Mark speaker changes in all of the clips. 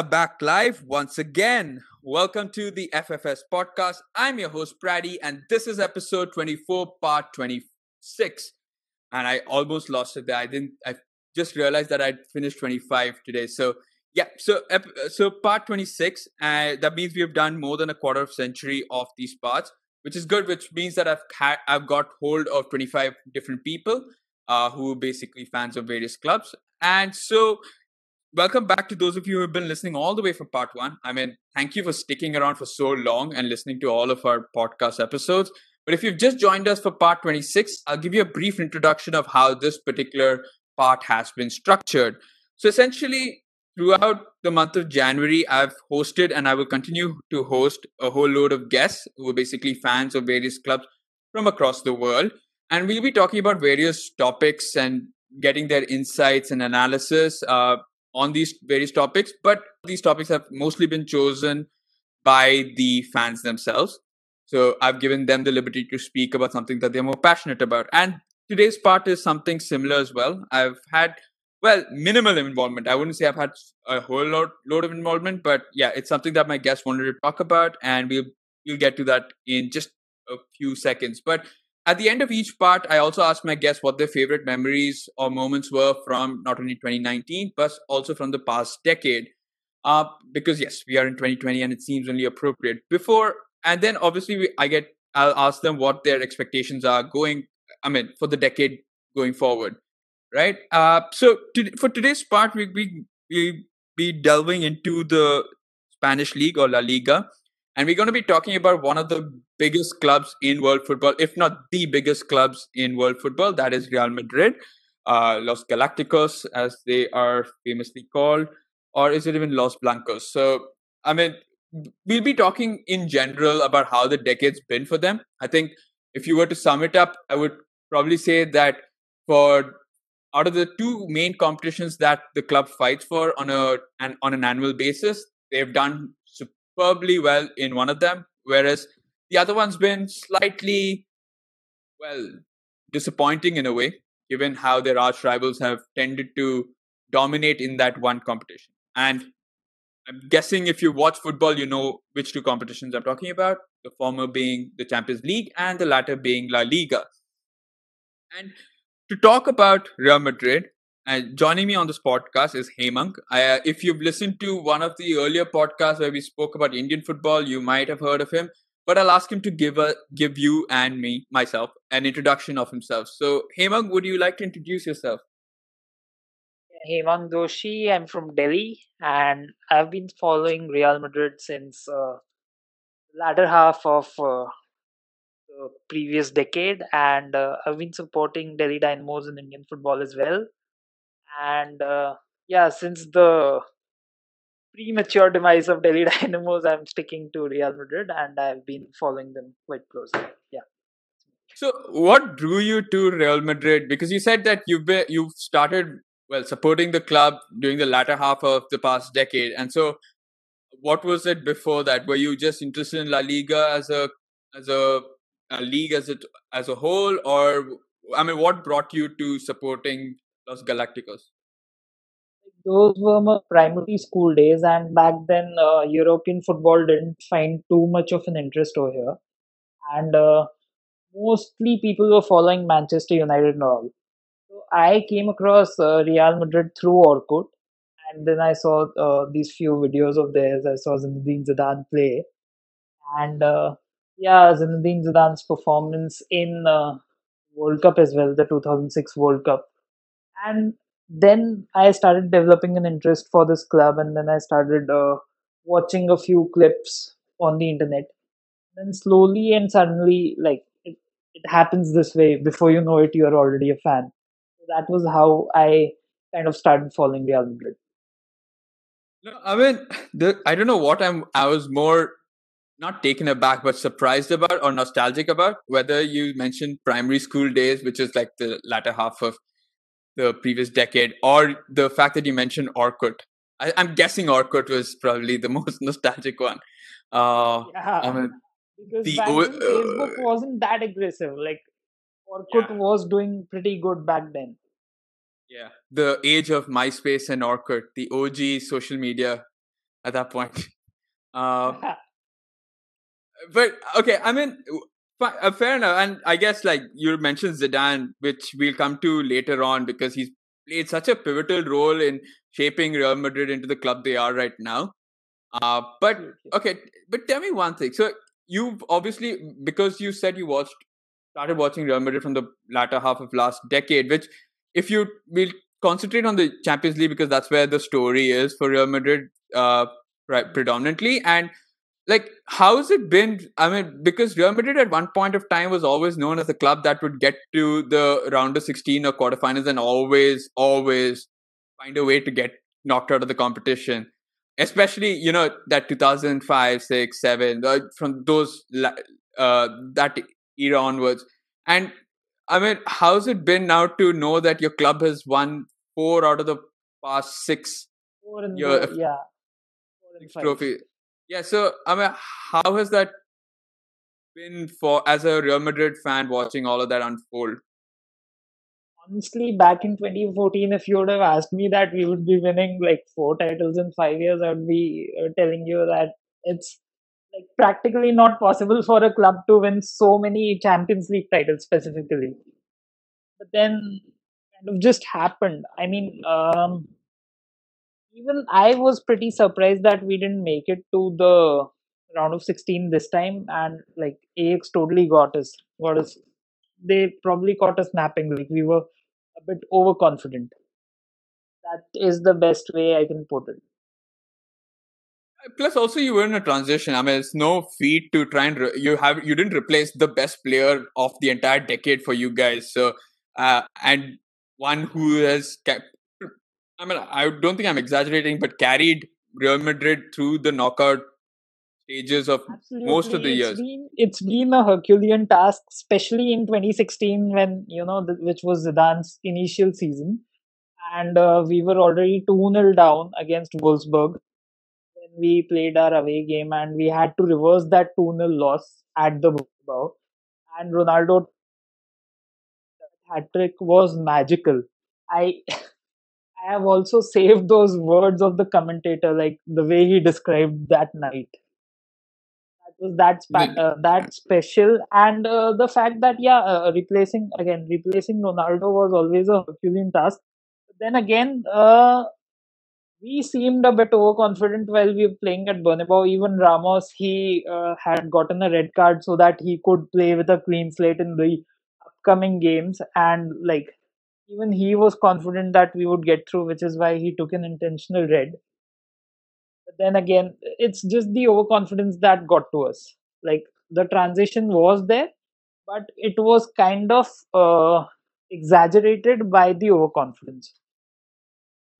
Speaker 1: are back live once again. Welcome to the FFS podcast. I'm your host, Praddy, and this is episode 24, part 26. And I almost lost it there. I didn't, I just realized that I'd finished 25 today. So, yeah, so so part 26, uh, that means we have done more than a quarter of century of these parts, which is good, which means that I've, ha- I've got hold of 25 different people uh, who are basically fans of various clubs. And so, welcome back to those of you who have been listening all the way from part one. I mean, thank you for sticking around for so long and listening to all of our podcast episodes. But if you've just joined us for part 26, I'll give you a brief introduction of how this particular part has been structured. So, essentially, throughout the month of January, I've hosted and I will continue to host a whole load of guests who are basically fans of various clubs from across the world. And we'll be talking about various topics and getting their insights and analysis uh, on these various topics. But these topics have mostly been chosen by the fans themselves. So I've given them the liberty to speak about something that they're more passionate about. And today's part is something similar as well. I've had, well, minimal involvement. I wouldn't say I've had a whole lot, load of involvement, but yeah, it's something that my guests wanted to talk about. And we'll, we'll get to that in just a few seconds. But at the end of each part, I also ask my guests what their favorite memories or moments were from not only 2019, but also from the past decade. Uh, because yes, we are in 2020 and it seems only appropriate. Before and then obviously we, I get I'll ask them what their expectations are going. I mean, for the decade going forward, right? Uh, so to, for today's part, we we we be delving into the Spanish league or La Liga, and we're going to be talking about one of the biggest clubs in world football, if not the biggest clubs in world football, that is Real Madrid, uh, Los Galacticos, as they are famously called, or is it even Los Blancos? So, I mean, we'll be talking in general about how the decade's been for them. I think if you were to sum it up, I would probably say that for out of the two main competitions that the club fights for on a an, on an annual basis, they've done superbly well in one of them, whereas the other one's been slightly, well, disappointing in a way, given how their arch rivals have tended to dominate in that one competition. And I'm guessing if you watch football, you know which two competitions I'm talking about. The former being the Champions League and the latter being La Liga. And to talk about Real Madrid, and uh, joining me on this podcast is Hemang. Uh, if you've listened to one of the earlier podcasts where we spoke about Indian football, you might have heard of him. But I'll ask him to give a give you and me myself an introduction of himself. So Hemang, would you like to introduce yourself?
Speaker 2: Hemang Doshi. I'm from Delhi, and I've been following Real Madrid since uh, latter half of uh, the previous decade, and uh, I've been supporting Delhi Dynamos in Indian football as well. And uh, yeah, since the premature demise of Delhi Dynamos, I'm sticking to Real Madrid, and I've been following them quite closely. Yeah.
Speaker 1: So, what drew you to Real Madrid? Because you said that you've been, you've started well supporting the club during the latter half of the past decade, and so what was it before that? Were you just interested in La Liga as a as a, a league as it as a whole, or I mean, what brought you to supporting Los Galacticos?
Speaker 2: Those were my primary school days, and back then, uh, European football didn't find too much of an interest over here, and uh, mostly people were following Manchester United and all. So I came across uh, Real Madrid through Orkut, and then I saw uh, these few videos of theirs. I saw Zinedine Zidane play, and uh, yeah, Zinedine Zidane's performance in uh, World Cup as well, the 2006 World Cup, and then I started developing an interest for this club, and then I started uh, watching a few clips on the internet. Then slowly and suddenly, like it, it happens this way. Before you know it, you are already a fan. That was how I kind of started following Real Madrid.
Speaker 1: No, I mean, the, I don't know what I'm. I was more not taken aback, but surprised about or nostalgic about. Whether you mentioned primary school days, which is like the latter half of the previous decade, or the fact that you mentioned Orkut. I, am guessing Orkut was probably the most nostalgic one.
Speaker 2: Uh, yeah, I mean, because the, then, uh, Facebook wasn't that aggressive. Like Orkut yeah. was doing pretty good back then.
Speaker 1: Yeah, the age of MySpace and Orkut, the OG social media at that point. Uh, but okay, I mean, uh, fair enough. And I guess like you mentioned Zidane, which we'll come to later on because he's played such a pivotal role in shaping Real Madrid into the club they are right now. Uh, but okay, but tell me one thing. So you've obviously because you said you watched started watching Real Madrid from the latter half of last decade, which if you will concentrate on the Champions League because that's where the story is for Real Madrid, uh, right, predominantly. And like, how's it been? I mean, because Real Madrid at one point of time was always known as a club that would get to the round of 16 or quarterfinals and always, always find a way to get knocked out of the competition. Especially you know that 2005 6 7 uh, from those uh, that era onwards. And i mean how's it been now to know that your club has won four out of the past six
Speaker 2: four in year, the, yeah.
Speaker 1: Six trophy yeah so i mean how has that been for as a real madrid fan watching all of that unfold
Speaker 2: honestly, back in 2014, if you would have asked me that we would be winning like four titles in five years, I would be uh, telling you that it's like practically not possible for a club to win so many Champions League titles specifically. But then kind of just happened. I mean, um, even I was pretty surprised that we didn't make it to the round of 16 this time, and like Ajax totally got us, got us they probably caught us napping. Like we were a bit overconfident. That is the best way I can put it.
Speaker 1: Plus, also you were in a transition. I mean, it's no feat to try and re- you have you didn't replace the best player of the entire decade for you guys. So, uh, and one who has kept. I mean, I don't think I'm exaggerating, but carried Real Madrid through the knockout stages of Absolutely. most of the
Speaker 2: it's
Speaker 1: years.
Speaker 2: Been, it's been a Herculean task, especially in 2016 when you know the, which was Zidane's initial season, and uh, we were already two 0 down against Wolfsburg when we played our away game, and we had to reverse that two 0 loss at the Bernabeu. And Ronaldo hat trick was magical. I I have also saved those words of the commentator, like the way he described that night was that spa- uh, that special and uh, the fact that yeah uh, replacing again replacing ronaldo was always a herculean task but then again uh, we seemed a bit overconfident while we were playing at Bernabeu. Even Ramos, he uh, had gotten a red card so that he could play with a clean slate in the upcoming games. And like, even he was confident that we would get through, which is why he took an intentional red. But then again it's just the overconfidence that got to us. Like the transition was there but it was kind of uh, exaggerated by the overconfidence.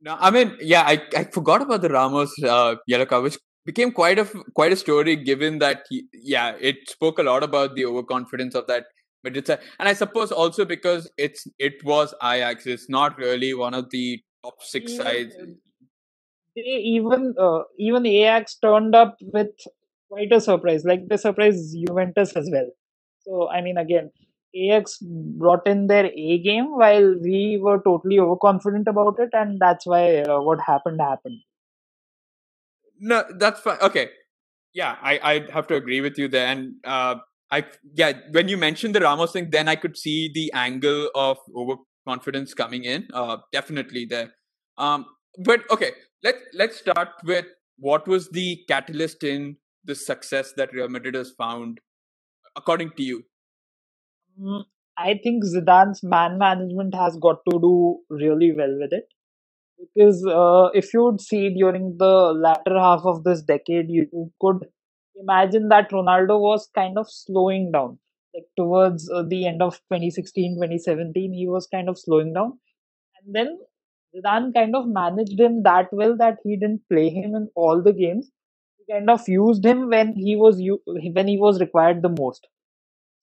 Speaker 1: No i mean yeah i, I forgot about the ramos uh, yellow card which became quite a quite a story given that he, yeah it spoke a lot about the overconfidence of that Madrid and I suppose also because it's it was Ajax. It's not really one of the top six sides
Speaker 2: they even uh, even Ajax turned up with quite a surprise. Like they surprised Juventus as well. So I mean, again, Ajax brought in their A game while we were totally overconfident about it, and that's why uh, what happened happened.
Speaker 1: No, that's fine. Okay, yeah, I I have to agree with you there, and uh, I yeah, when you mentioned the Ramos thing, then I could see the angle of overconfidence coming in. Uh, definitely there. Um, but okay, let let's start with what was the catalyst in the success that Real Madrid has found, according to you.
Speaker 2: Mm, I think Zidane's man management has got to do really well with it. Because uh, if you would see during the latter half of this decade, you could imagine that Ronaldo was kind of slowing down. Like towards uh, the end of 2016, 2017, he was kind of slowing down. And then Zidane kind of managed him that well that he didn't play him in all the games. He kind of used him when he was when he was required the most.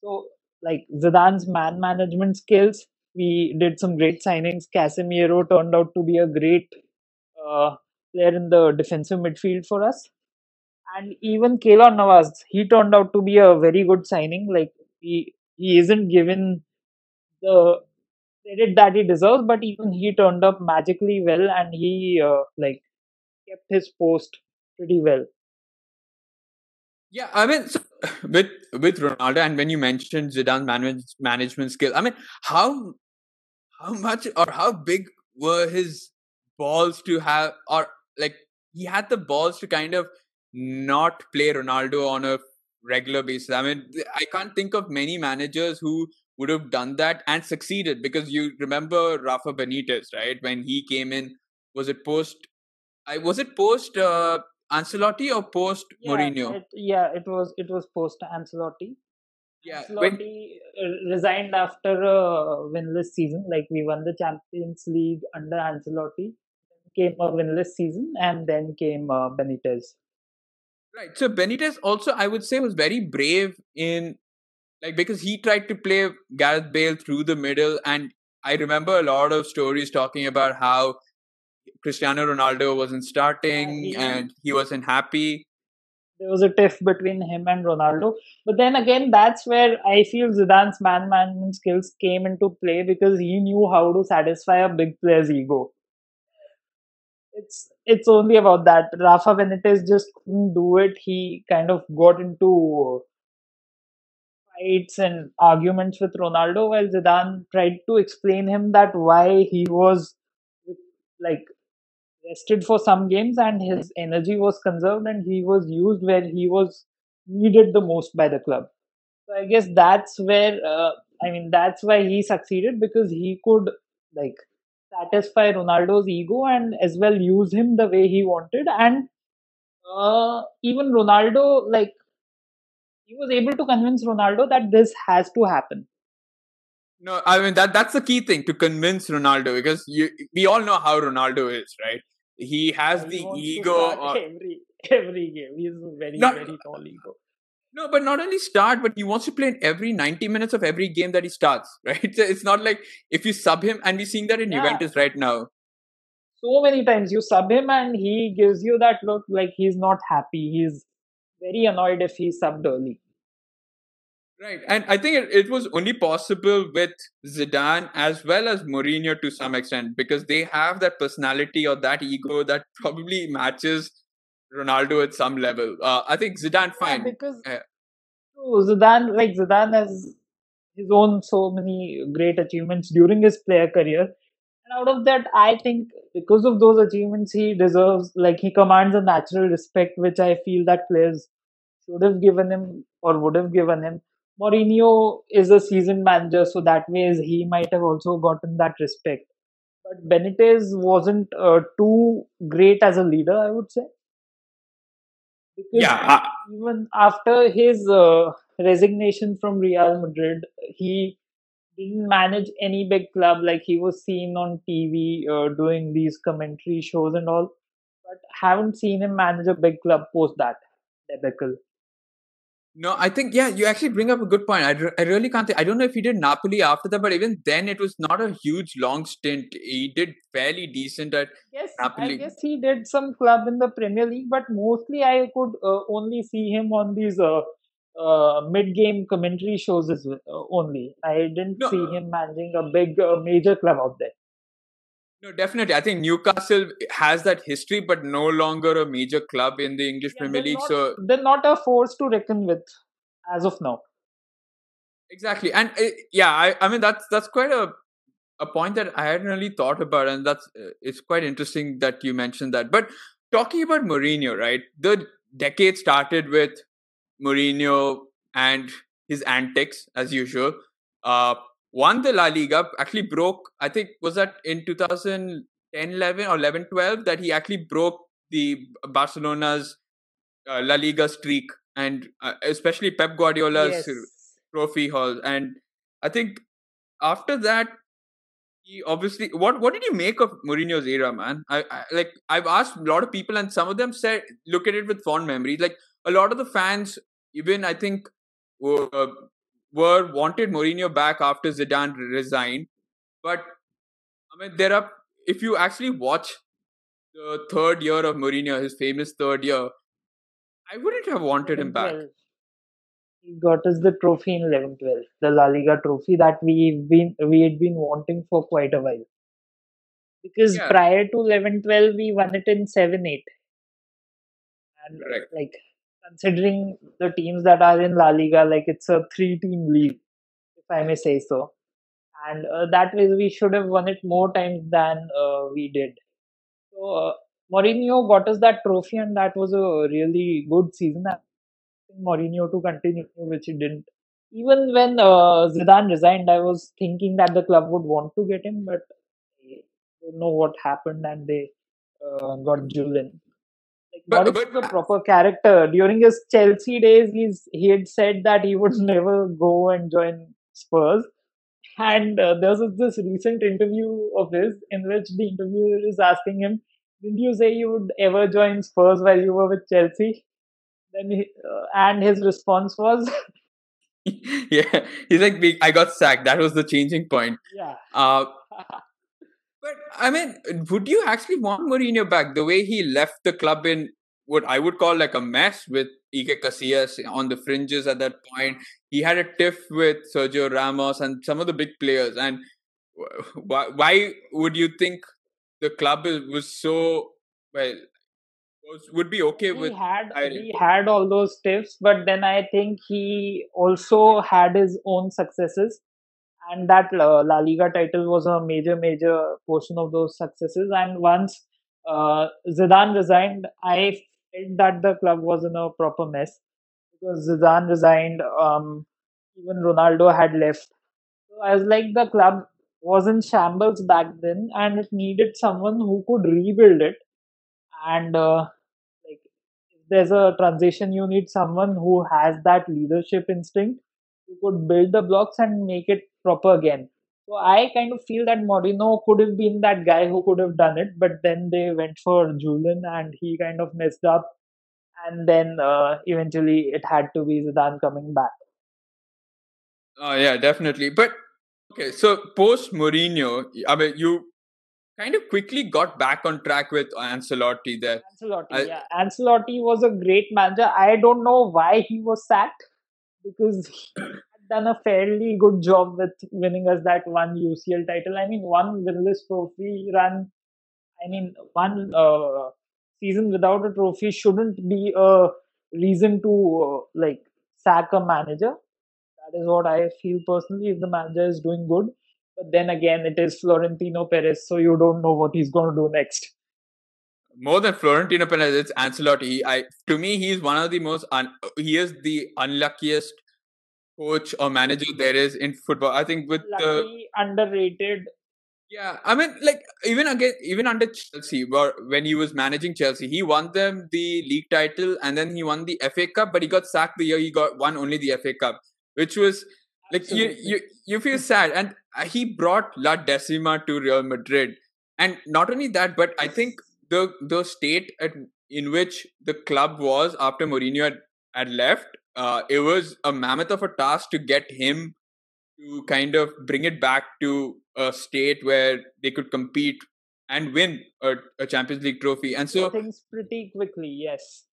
Speaker 2: So, like Zidane's man management skills, we did some great signings. Casemiro turned out to be a great uh, player in the defensive midfield for us, and even Keylor Navas, he turned out to be a very good signing. Like he he isn't given the credit that he deserves. But even he turned up magically well, and he uh, like kept his post pretty well.
Speaker 1: Yeah, I mean, so with with Ronaldo, and when you mentioned Zidane's manage, management skill, I mean, how how much or how big were his balls to have, or like he had the balls to kind of not play Ronaldo on a regular basis. I mean, I can't think of many managers who would have done that and succeeded because you remember Rafa Benitez, right? When he came in, was it post? I was it post uh, Ancelotti or post
Speaker 2: Yeah,
Speaker 1: Mourinho?
Speaker 2: it, yeah, it was it was post Ancelotti.
Speaker 1: Yeah,
Speaker 2: Ancelotti uh, resigned after a winless season. Like we won the Champions League under Ancelotti. Came a winless season, and then came uh, Benitez.
Speaker 1: Right, so Benitez also I would say was very brave in like because he tried to play Gareth Bale through the middle, and I remember a lot of stories talking about how Cristiano Ronaldo wasn't starting
Speaker 2: he-
Speaker 1: and he wasn't happy.
Speaker 2: There was a tiff between him and Ronaldo. But then again, that's where I feel Zidane's man management skills came into play because he knew how to satisfy a big player's ego. It's it's only about that. Rafa Benitez just couldn't do it. He kind of got into fights and arguments with Ronaldo, while Zidane tried to explain him that why he was like rested for some games and his energy was conserved and he was used where he was needed the most by the club. So I guess that's where uh, I mean that's why he succeeded because he could like satisfy Ronaldo's ego and as well use him the way he wanted and uh, even Ronaldo like he was able to convince Ronaldo that this has to happen.
Speaker 1: No, I mean that that's the key thing to convince Ronaldo because you we all know how Ronaldo is, right? He has
Speaker 2: He
Speaker 1: the ego. Or,
Speaker 2: every every game. He's a very very tall ego.
Speaker 1: No, but not only start, but he wants to play in every ninety minutes of every game that he starts, right? So it's not like if you sub him, and we're seeing that in
Speaker 2: Yeah.
Speaker 1: Juventus right now.
Speaker 2: So many times you sub him and he gives you that look like he's not happy. He's very annoyed if he's subbed early.
Speaker 1: Right, and I think it, it was only possible with Zidane as well as Mourinho to some extent because they have that personality or that ego that probably matches Ronaldo at some level. Uh, I think Zidane
Speaker 2: Yeah,
Speaker 1: fine.
Speaker 2: because
Speaker 1: Yeah.
Speaker 2: Zidane, like Zidane has his own so many great achievements during his player career. And out of that, I think because of those achievements, he deserves, like, he commands a natural respect, which I feel that players should have given him or would have given him. Mourinho is a seasoned manager, so that ways he might have also gotten that respect. But Benitez wasn't uh, too great as a leader, I would say. Because
Speaker 1: Yeah, I-
Speaker 2: even after his uh, resignation from Real Madrid, he didn't manage any big club. Like he was seen on TV uh, doing these commentary shows and all, but haven't seen him manage a big club post that debacle.
Speaker 1: No, I think yeah, you actually bring up a good point. I, re- I really can't think. I don't know if he did Napoli after that, but even then, it was not a huge long stint. He did fairly decent at
Speaker 2: Yes, I guess he did some club in the Premier League, but mostly I could uh, only see him on these uh, uh, mid-game commentary shows as well, uh, only. I didn't
Speaker 1: No.
Speaker 2: see him managing a big uh, major club out there.
Speaker 1: No, definitely. I think Newcastle has that history, but no longer a major club in the English
Speaker 2: Yeah,
Speaker 1: Premier League.
Speaker 2: not,
Speaker 1: So
Speaker 2: they're not a force to reckon with as of now.
Speaker 1: exactly, and uh, yeah, I, I mean that's that's quite a a point that I hadn't really thought about, and that's uh, it's quite interesting that you mentioned that. But talking about Mourinho, right? The decade started with Mourinho and his antics as usual. Uh, won the La Liga, actually broke. I think was that in 2010, 11 or 11, 12 that he actually broke the Barcelona's uh, La Liga streak, and uh, especially Pep Guardiola's
Speaker 2: Yes.
Speaker 1: trophy haul. And I think after that, he obviously what what did you make of Mourinho's era, man? I, I like I've asked a lot of people, and some of them said look at it with fond memories. Like a lot of the fans, even I think, were, uh, were wanted Mourinho back after Zidane resigned. But I mean, there are if you actually watch the third year of Mourinho, his famous third year, I wouldn't have wanted him back.
Speaker 2: he got us the trophy in 11-12, the La Liga trophy that we've been we had been wanting for quite a while. Because
Speaker 1: Yeah.
Speaker 2: prior to 11-12, we won it in 7-8. And
Speaker 1: Correct.
Speaker 2: like considering the teams that are in La Liga, like it's a three-team league, if I may say so. And uh, that way, we should have won it more times than uh, we did. So uh, Mourinho got us that trophy, and that was a really good season. I Mourinho to continue, which he didn't. Even when uh, Zidane resigned, I was thinking that the club would want to get him, but I don't know what happened, and they uh, got Julen. Like
Speaker 1: But-
Speaker 2: Modric
Speaker 1: but-
Speaker 2: is a proper character. During his Chelsea days, he's he had said that he would never go and join Spurs. And uh, there was this recent interview of his in which the interviewer is asking him, "Didn't you say you would ever join Spurs while you were with Chelsea?" Then he, uh, and his response was,
Speaker 1: yeah, he's like, I got sacked. That was the changing point.
Speaker 2: "Yeah,
Speaker 1: Uh, but I mean, would you actually want Mourinho back? The way he left the club in what I would call like a mess with Iker Casillas on the fringes at that point. He had a tiff with Sergio Ramos and some of the big players. And why, why would you think the club was so well? Was, would be okay
Speaker 2: he
Speaker 1: with
Speaker 2: had he had all those tips, but then I think he also had his own successes." And that uh, La Liga title was a major, major portion of those successes. And once uh, Zidane resigned, I felt that the club was in a proper mess because Zidane resigned. Um, even Ronaldo had left. So I was like, the club was in shambles back then, and it needed someone who could rebuild it. And uh, like, if there's a transition, you need someone who has that leadership instinct who could build the blocks and make it proper again. So I kind of feel that Mourinho could have been that guy who could have done it, but then they went for Julen and he kind of messed up. And then uh, eventually it had to be Zidane coming back.
Speaker 1: Oh yeah, definitely. But okay, so post Mourinho, I mean, you kind of quickly got back on track with Ancelotti there.
Speaker 2: Ancelotti,
Speaker 1: I-
Speaker 2: yeah. Ancelotti was a great manager. I don't know why he was sacked because done a fairly good job with winning us that one UCL title. I mean, one winless trophy run. I mean, one uh, season without a trophy shouldn't be a reason to uh, like sack a manager. That is what I feel personally. If the manager is doing good, but then again, it is Florentino Perez, so you don't know what he's going to do next.
Speaker 1: More than Florentino Perez, it's Ancelotti. I to me, he's one of the most. Un, he is the unluckiest coach or manager there is in football. I think with the
Speaker 2: underrated.
Speaker 1: Yeah, I mean, like even again, even under Chelsea, where when he was managing Chelsea, he won them the league title and then he won the FA Cup, but he got sacked the year he got won only the FA Cup, which was like you
Speaker 2: Absolutely.
Speaker 1: you you feel sad. And uh, he brought La Decima to Real Madrid, and not only that, but I think the the state at in which the club was after Mourinho had, had left, uh, it was a mammoth of a task to get him to kind of bring it back to a state where they could compete and win a, a Champions League trophy. And so,
Speaker 2: things pretty quickly. Yes.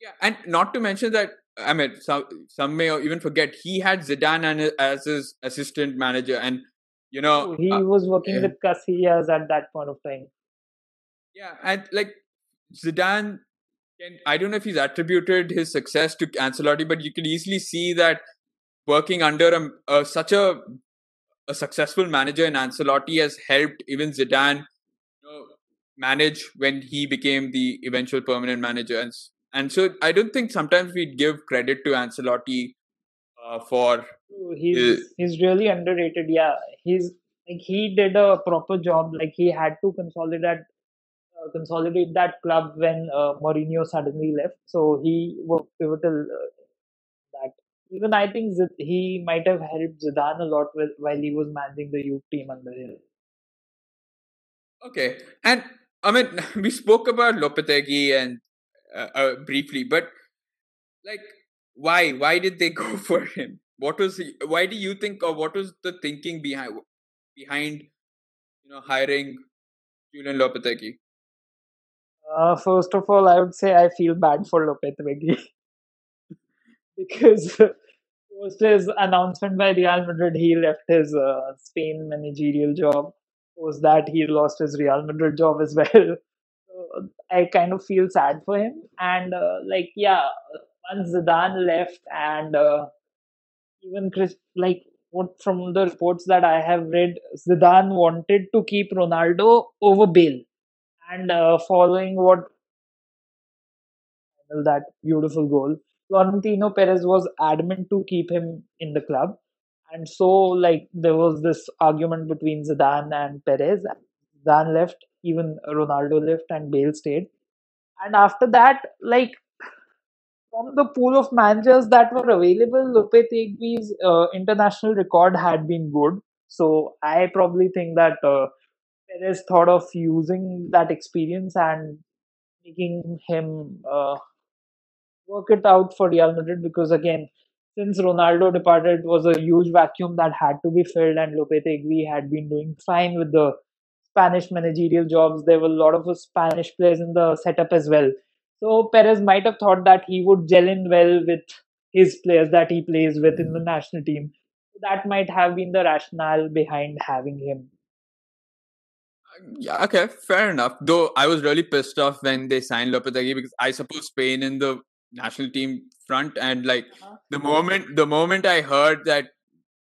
Speaker 1: yeah, and not to mention that, I mean, some some may even forget he had Zidane as his assistant manager, and you know,
Speaker 2: he
Speaker 1: uh,
Speaker 2: was working
Speaker 1: yeah.
Speaker 2: with Casillas at that point of time.
Speaker 1: yeah, and like Zidane. Can, I don't know if he's attributed his success to Ancelotti, but you can easily see that working under a, a such a a successful manager in Ancelotti has helped even Zidane you know, manage when he became the eventual permanent manager. And, and so I don't think sometimes we give credit to Ancelotti uh, for
Speaker 2: He's he's really underrated. Yeah, he's like he did a proper job. Like he had to consolidate uh, consolidate that club when uh, Mourinho suddenly left. So he was pivotal. Uh, that even I think he might have helped Zidane a lot with, while he was managing the youth team under him.
Speaker 1: okay. And I mean, we spoke about Lopetegui and uh, uh, briefly, but like, why? Why did they go for him? What was he? Why do you think, or what was the thinking behind behind you know hiring Julen Lopetegui?
Speaker 2: Uh, first of all, I would say I feel bad for Lopetegui. because post his announcement by Real Madrid, he left his uh, Spain managerial job. Post that, he lost his Real Madrid job as well. So I kind of feel sad for him. And uh, like, yeah, once Zidane left, and uh, even Chris, like, what from the reports that I have read, Zidane wanted to keep Ronaldo over Bale. And uh, following what that beautiful goal, Florentino Perez was adamant to keep him in the club. And so, like, there was this argument between Zidane and Perez. Zidane left, even Ronaldo left, and Bale stayed. And after that, like, from the pool of managers that were available, Lopetegui's uh, international record had been good. So I probably think that uh, Perez thought of using that experience and making him uh, work it out for Real Madrid because again, since Ronaldo departed, it was a huge vacuum that had to be filled, and Lopetegui had been doing fine with the Spanish managerial jobs. There were a lot of Spanish players in the setup as well. So Perez might have thought that he would gel in well with his players that he plays with in the national team. That might have been the rationale behind having him.
Speaker 1: Yeah, okay, fair enough. Though I was really pissed off when they signed Lopetegui because I suppose Spain in the national team front and like uh-huh. the moment the moment I heard that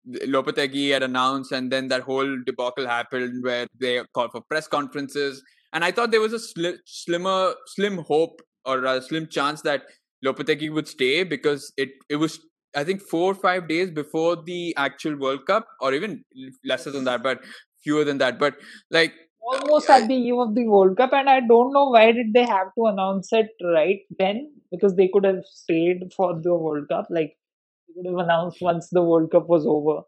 Speaker 1: Lopetegui had announced and then that whole debacle happened where they called for press conferences and I thought there was a sli- slimmer slim hope or a slim chance that Lopetegui would stay because it it was I think four or five days before the actual World Cup or even lesser than that but fewer than that but like
Speaker 2: almost at the eve of the World Cup, and I don't know why did they have to announce it right then because they could have stayed for the World Cup. Like they could have announced once the World Cup was over.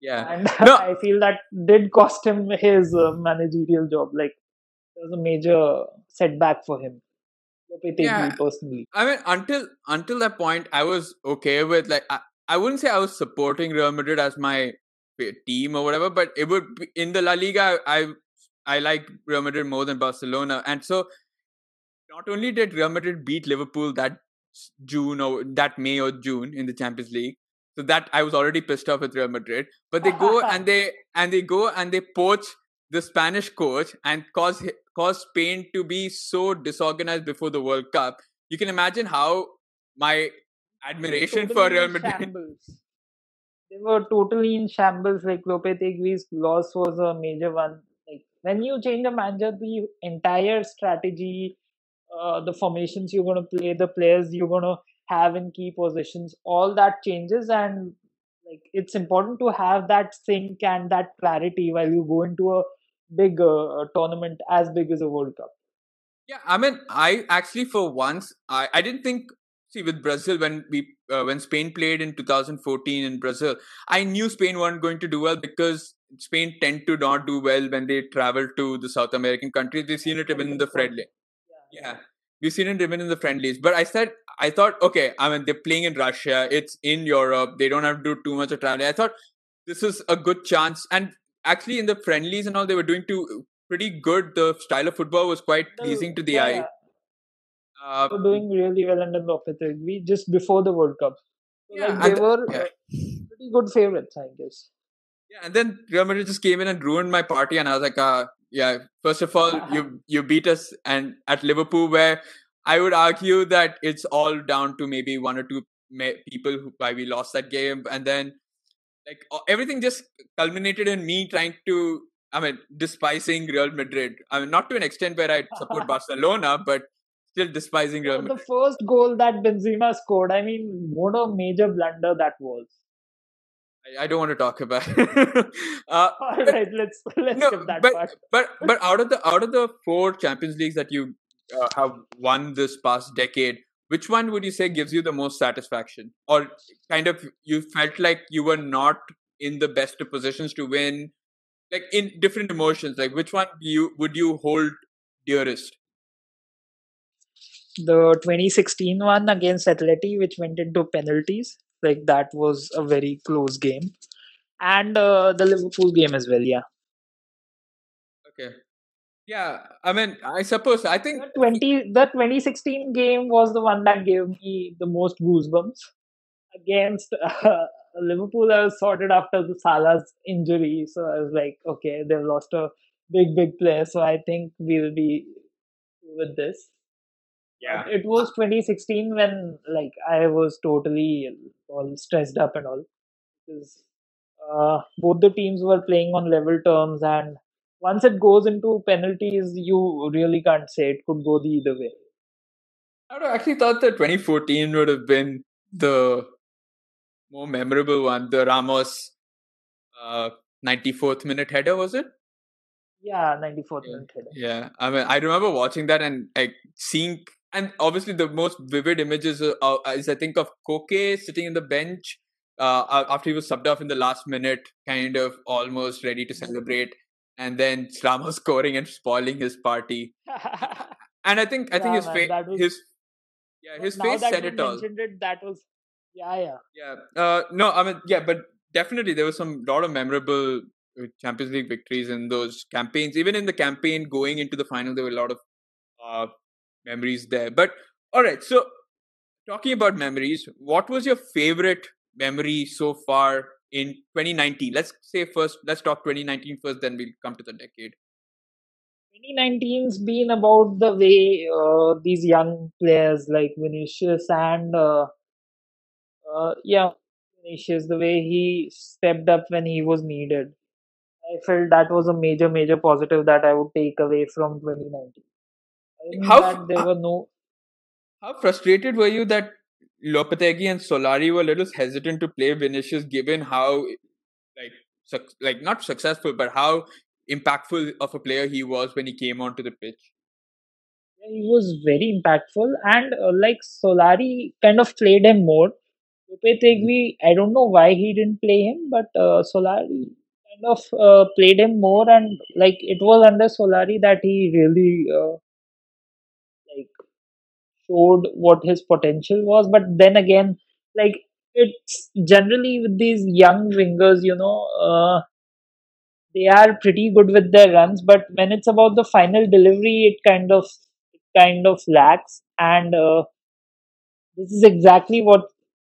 Speaker 1: Yeah,
Speaker 2: and no. I feel that did cost him his uh, managerial job. Like it was a major setback for him. Yeah, personally.
Speaker 1: I mean, until until that point, I was okay with like I, I wouldn't say I was supporting Real Madrid as my team or whatever, but it would be, in the La Liga. I I like Real Madrid more than Barcelona. And so not only did Real Madrid beat Liverpool that June or that May or June in the Champions League, so that I was already pissed off with Real Madrid. But they go and they and they go and they poach the Spanish coach and cause cause Spain to be so disorganized before the World Cup. You can imagine how my admiration for Real Madrid.
Speaker 2: Shambles. They were totally in shambles. Like Lopetegui's loss was a major one when you change a manager, the entire strategy, uh, the formations you're going to play, the players you're going to have in key positions, all that changes, and like it's important to have that sync and that clarity while you go into a big uh, tournament as big as a World Cup.
Speaker 1: Yeah, I mean, I actually for once I, I didn't think see with Brazil when we uh, when Spain played in 2014 in Brazil, I knew Spain weren't going to do well because Spain tend to not do well when they travel to the South American countries. We've seen it even in the friendly. Yeah. We've seen it even in the friendlies. But I said, I thought, okay, I mean, they're playing in Russia. It's in Europe. They don't have to do too much of traveling. I thought this is a good chance. And actually, in the friendlies and all, they were doing too pretty good. The style of football was quite pleasing to the yeah. eye.
Speaker 2: Uh, they were doing really well under Lopetegui just before the World Cup. So yeah, like they were yeah. pretty good favorites, I guess.
Speaker 1: Yeah, and then Real Madrid just came in and ruined my party, and I was like, uh, yeah. First of all, you you beat us, and at Liverpool, where I would argue that it's all down to maybe one or two people who, why we lost that game, and then like everything just culminated in me trying to, I mean, despising Real Madrid. I mean, not to an extent where I support Barcelona, but still despising Real Madrid.
Speaker 2: The first goal that Benzema scored, I mean, what a major blunder that was.
Speaker 1: I don't want to talk about.
Speaker 2: uh, All right, let's let's no, skip that
Speaker 1: but,
Speaker 2: part.
Speaker 1: But but out of the out of the four Champions Leagues that you uh, have won this past decade, which one would you say gives you the most satisfaction, or kind of you felt like you were not in the best of positions to win, like in different emotions? Like which one you would you hold dearest?
Speaker 2: The 2016 one against Atleti, which went into penalties like that was a very close game, and uh, the Liverpool game as well. Yeah.
Speaker 1: Okay. Yeah, I mean, I suppose I think
Speaker 2: the twenty the twenty sixteen game was the one that gave me the most goosebumps. against uh, Liverpool, I was sorted after the Salah's injury. So I was like, okay, they've lost a big, big player. So I think we'll be with this.
Speaker 1: Yeah.
Speaker 2: It was 2016 when like I was totally all stressed up and all because uh, both the teams were playing on level terms and once it goes into penalties, you really can't say it could go the either way.
Speaker 1: I actually thought that 2014 would have been the more memorable one, the Ramos uh, 94th minute header, was it?
Speaker 2: Yeah, 94th
Speaker 1: Yeah.
Speaker 2: minute header.
Speaker 1: Yeah, I mean, I remember watching that and like seeing, and obviously the most vivid images are- is I think of Koke sitting in the bench uh, after he was subbed off in the last minute, kind of almost ready to celebrate, and then Ramos scoring and spoiling his party. And I think I think
Speaker 2: Yeah,
Speaker 1: his
Speaker 2: man,
Speaker 1: face,
Speaker 2: was-
Speaker 1: his yeah, his
Speaker 2: now
Speaker 1: face said it all.
Speaker 2: it, that was yeah, yeah.
Speaker 1: Yeah. Uh, no, I mean, yeah, but definitely there was some lot of memorable uh, Champions League victories in those campaigns. Even in the campaign going into the final, there were a lot of uh, memories there. But all right, so talking about memories, what was your favorite memory so far in 2019? Let's say first, let's talk 2019 first, then we'll come to the decade.
Speaker 2: 2019's been about the way uh, these young players like Vinicius and uh, uh, yeah, Vinicius, the way he stepped up when he was needed. I felt that was a major, major positive that I would take away from 2019.
Speaker 1: How-
Speaker 2: that, there were no.
Speaker 1: How frustrated were you that Lopetegui and Solari were a little hesitant to play Vinicius, given how, like, suc- like not successful, but how impactful of a player he was when he came onto the pitch?
Speaker 2: He was very impactful, and uh, like Solari kind of played him more. Lopetegui, I don't know why he didn't play him, but uh, Solari kind of uh, played him more, and like it was under Solari that he really uh, showed what his potential was. But then again, like it's generally with these young wingers, you know, uh, they are pretty good with their runs, but when it's about the final delivery, it kind of it kind of lacks, and uh, this is exactly what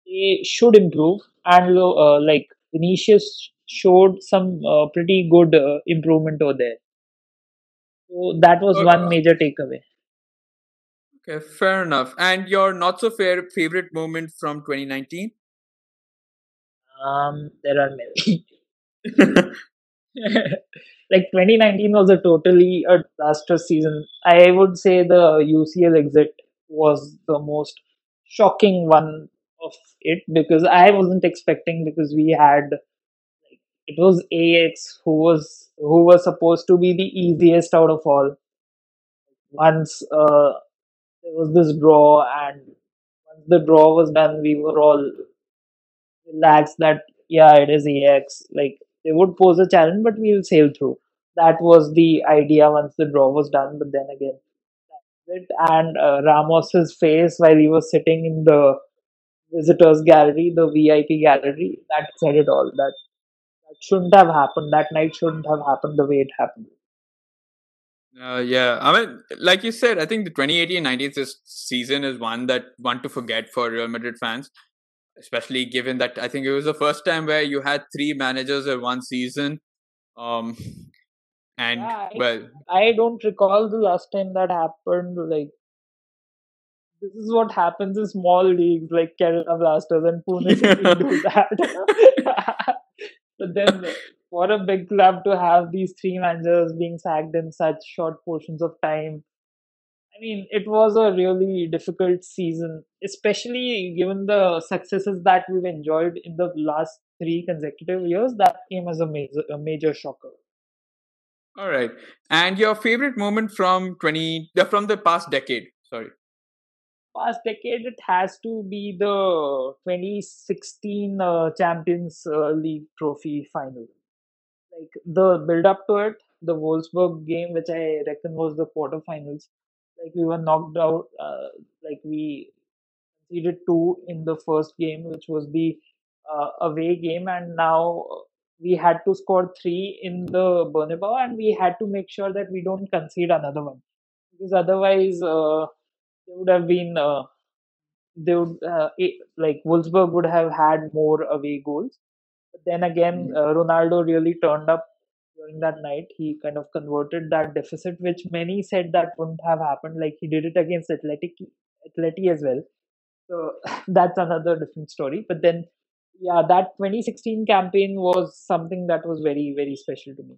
Speaker 2: they should improve. And uh, like Vinicius showed some uh, pretty good uh, improvement over there. So that was one major takeaway.
Speaker 1: Okay, fair enough. And your not so fair favorite moment from 2019?
Speaker 2: Um, there are many. like 2019 was a totally a disastrous season. I would say the UCL exit was the most shocking one of it because I wasn't expecting because we had like it was Ajax who was who was supposed to be the easiest out of all. Once uh, there was this draw and once the draw was done, we were all relaxed that yeah, it is Ajax. Like they would pose a challenge, but we'll sail through. That was the idea once the draw was done. But then again, it. And uh, Ramos's face while he was sitting in the visitors gallery, the VIP gallery, that said it all. That that shouldn't have happened. That night shouldn't have happened the way it happened.
Speaker 1: Uh, yeah, I mean, like you said, I think the 2018-19 this season is one that one to forget for Real Madrid fans, especially given that I think it was the first time where you had three managers in one season. Um, and
Speaker 2: Yeah, I-
Speaker 1: well,
Speaker 2: I don't recall the last time that happened. Like, this is what happens in small leagues like Kerala Blasters and Pune City do that. but then, what a big club to have these three managers being sacked in such short portions of time, I mean, it was a really difficult season, especially given the successes that we've enjoyed in the last three consecutive years. That came as a major, a major shocker.
Speaker 1: all right. And your favorite moment from 20 uh, from the past decade? Sorry.
Speaker 2: Past decade, it has to be the 2016 uh, Champions uh, League trophy final. Like the build up to it, the Wolfsburg game, which I reckon was the quarterfinals. Like we were knocked out, uh, like we conceded two in the first game, which was the uh, away game, and now we had to score three in the Bernabeu, and we had to make sure that we don't concede another one because otherwise there would have been uh, they would uh, like Wolfsburg would have had more away goals. But then again,
Speaker 1: Mhm.
Speaker 2: uh, Ronaldo really turned up during that night. He kind of converted that deficit, which many said that wouldn't have happened. Like he did it against Athletic, Atleti as well. So that's another different story. But then, yeah, that 2016 campaign was something that was very, very special to me.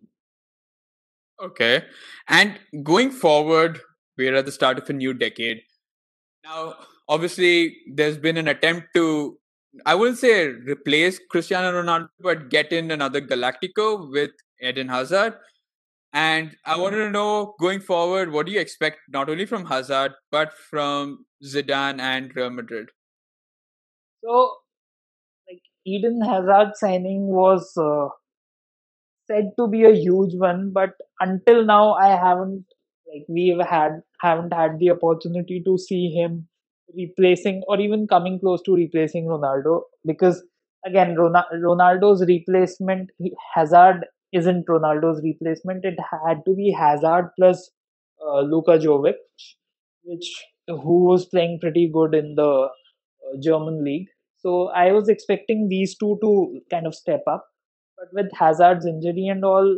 Speaker 1: Okay. And going forward, we're at the start of a new decade. Now, obviously, there's been an attempt to, I wouldn't say replace Cristiano Ronaldo, but get in another Galactico with Eden Hazard. And I wanted to know going forward, what do you expect not only from Hazard, but from Zidane and Real Madrid?
Speaker 2: So, like Eden Hazard signing was uh, said to be a huge one, but until now, I haven't like we've had haven't had the opportunity to see him replacing or even coming close to replacing Ronaldo because again, Ronaldo's replacement, Hazard isn't Ronaldo's replacement. It had to be Hazard plus uh, Luka Jovic, which who was playing pretty good in the uh, German league. So I was expecting these two to kind of step up, but with Hazard's injury and all,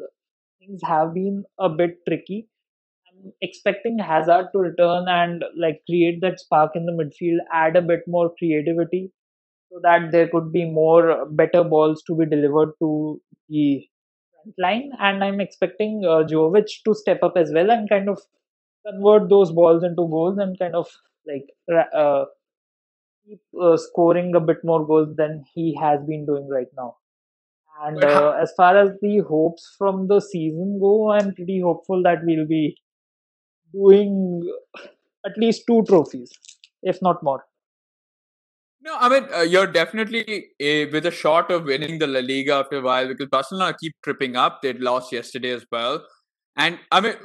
Speaker 2: things have been a bit tricky. Expecting Hazard to return and like create that spark in the midfield, add a bit more creativity, so that there could be more better balls to be delivered to the front line. And I'm expecting uh, Jovic to step up as well and kind of convert those balls into goals and kind of like uh, keep uh, scoring a bit more goals than he has been doing right now. And uh, as far as the hopes from the season go, I'm pretty hopeful that we'll be doing at least two trophies, if not more.
Speaker 1: no, I mean, uh, you're definitely uh, with a shot of winning the La Liga after a while because Barcelona keep tripping up. They'd lost yesterday as well. And I mean,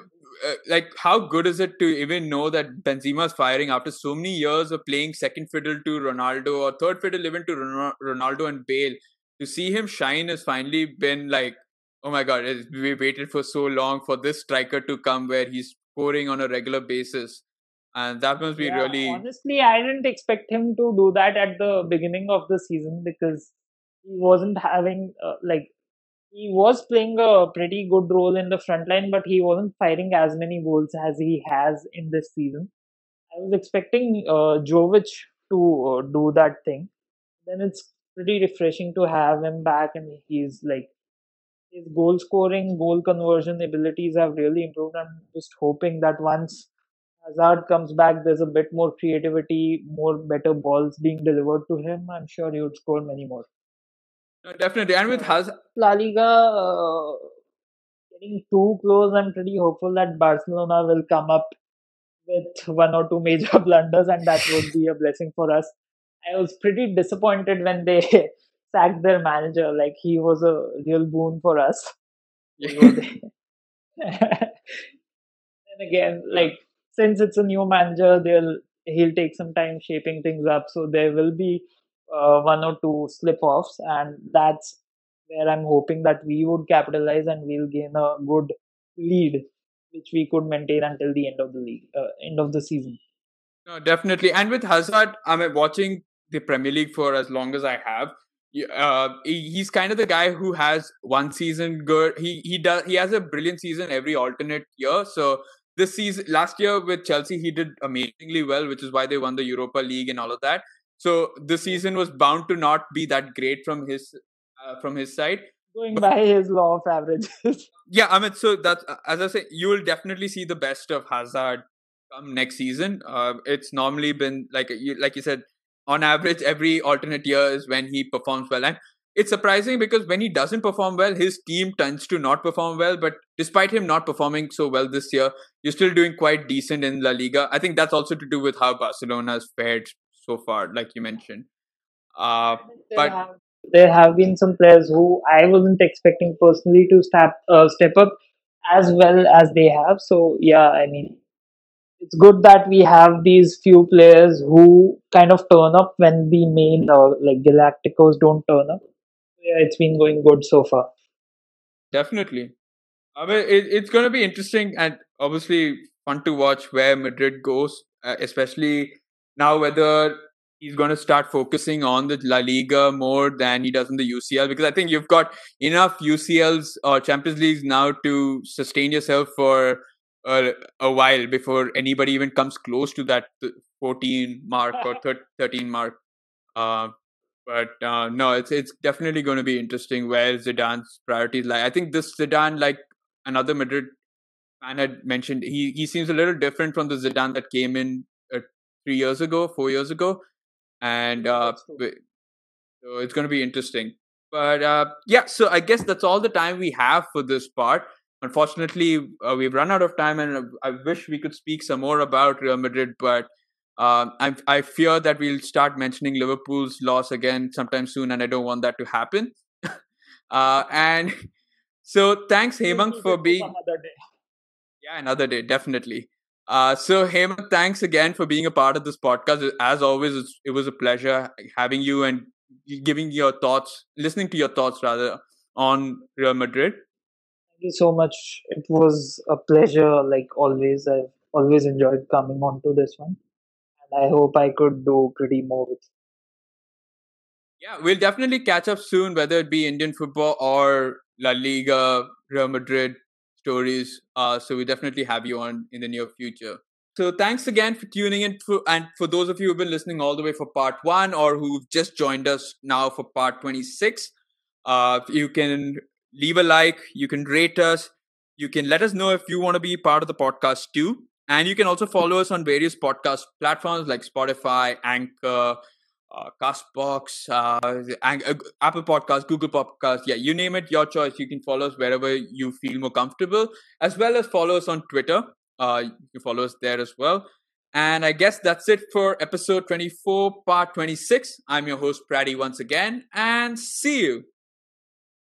Speaker 1: uh, like, how good is it to even know that Benzema's firing after so many years of playing second fiddle to Ronaldo or third fiddle even to Ron- Ronaldo and Bale? To see him shine has finally been like, oh my god, we waited for so long for this striker to come where he's scoring on a regular basis, and that must be
Speaker 2: Yeah,
Speaker 1: really
Speaker 2: honestly, I didn't expect him to do that at the beginning of the season because he wasn't having uh, like he was playing a pretty good role in the front line, but he wasn't firing as many goals as he has in this season. I was expecting uh, Jovic to uh, do that thing. Then it's pretty refreshing to have him back, and he's like his goal scoring, goal conversion abilities have really improved. I'm just hoping that once Hazard comes back, there's a bit more creativity, more better balls being delivered to him. I'm sure he would score many more.
Speaker 1: No, definitely. And with
Speaker 2: So
Speaker 1: Haz,
Speaker 2: La Liga uh, getting too close, I'm pretty hopeful that Barcelona will come up with one or two major blunders, and that would be a blessing for us. I was pretty disappointed when they sacked their manager. Like he was a real boon for us. and again, like since it's a new manager, they'll he'll take some time shaping things up. So there will be uh, one or two slip offs, and that's where I'm hoping that we would capitalize and we'll gain a good lead, which we could maintain until the end of the league, uh, end of the season.
Speaker 1: no, definitely. And with Hazard, I'm watching the Premier League for as long as I have, uh, he- he's kind of the guy who has one season good. He he does he has a brilliant season every alternate year. So this season, last year with Chelsea, he did amazingly well, which is why they won the Europa League and all of that. So this season was bound to not be that great from his uh, from his side.
Speaker 2: Going
Speaker 1: But
Speaker 2: by his law of averages.
Speaker 1: yeah, I mean, so that's as I say, you will definitely see the best of Hazard come next season. Uh, it's normally been like you like you said, on average, every alternate year is when he performs well, and it's surprising because when he doesn't perform well, his team tends to not perform well. But despite him not performing so well this year, you're still doing quite decent in La Liga. I think that's also to do with how Barcelona has fared so far, like you mentioned. Uh, but
Speaker 2: have there have been some players who I wasn't expecting personally to step uh, step up as well as they have. So yeah, I mean it's good that we have these few players who kind of turn up when the main uh, like Galacticos don't turn up. Yeah, it's been going good so far.
Speaker 1: Definitely. I mean, it, it's going to be interesting and obviously fun to watch where Madrid goes, uh, especially now whether he's going to start focusing on the La Liga more than he does in the UCL because I think you've got enough UCLs or Champions Leagues now to sustain yourself for a, a while before anybody even comes close to that 14 mark or 13 mark. Uh, but uh, no, it's it's definitely going to be interesting where Zidane's priorities lie. I think this Zidane, like another Madrid fan had mentioned, he he seems a little different from the Zidane that came in uh, three years ago, four years ago and uh, so it's going to be interesting. But uh, yeah, so I guess that's all the time we have for this part. Unfortunately, uh, we've run out of time, and I wish we could speak some more about Real Madrid, but um, I, I fear that we'll start mentioning Liverpool's loss again sometime soon, and I don't want that to happen. uh, and so, thanks, Hemang, for being. Another yeah, another day, definitely. Uh, so, Hemang, thanks again for being a part of this podcast. As always, it was a pleasure having you and giving your thoughts, listening to your thoughts rather, on Real Madrid.
Speaker 2: You so much. It was a pleasure, like always. I've always enjoyed coming on to this one. And I hope I could do pretty more with
Speaker 1: Yeah, we'll definitely catch up soon, whether it be Indian football or La Liga, Real Madrid stories. Uh, so we definitely have you on in the near future. So thanks again for tuning in, for, and for those of you who've been listening all the way for part one or who've just joined us now for part 26, uh, you can leave a like, you can rate us, you can let us know if you want to be part of the podcast too. And you can also follow us on various podcast platforms like Spotify, Anchor, uh, Castbox, uh, uh, Apple Podcast, Google Podcast. Yeah, you name it, your choice. You can follow us wherever you feel more comfortable, as well as follow us on Twitter. Uh, you can follow us there as well. And I guess that's it for episode 24, part 26. I'm your host, Praddy, once again, and see you.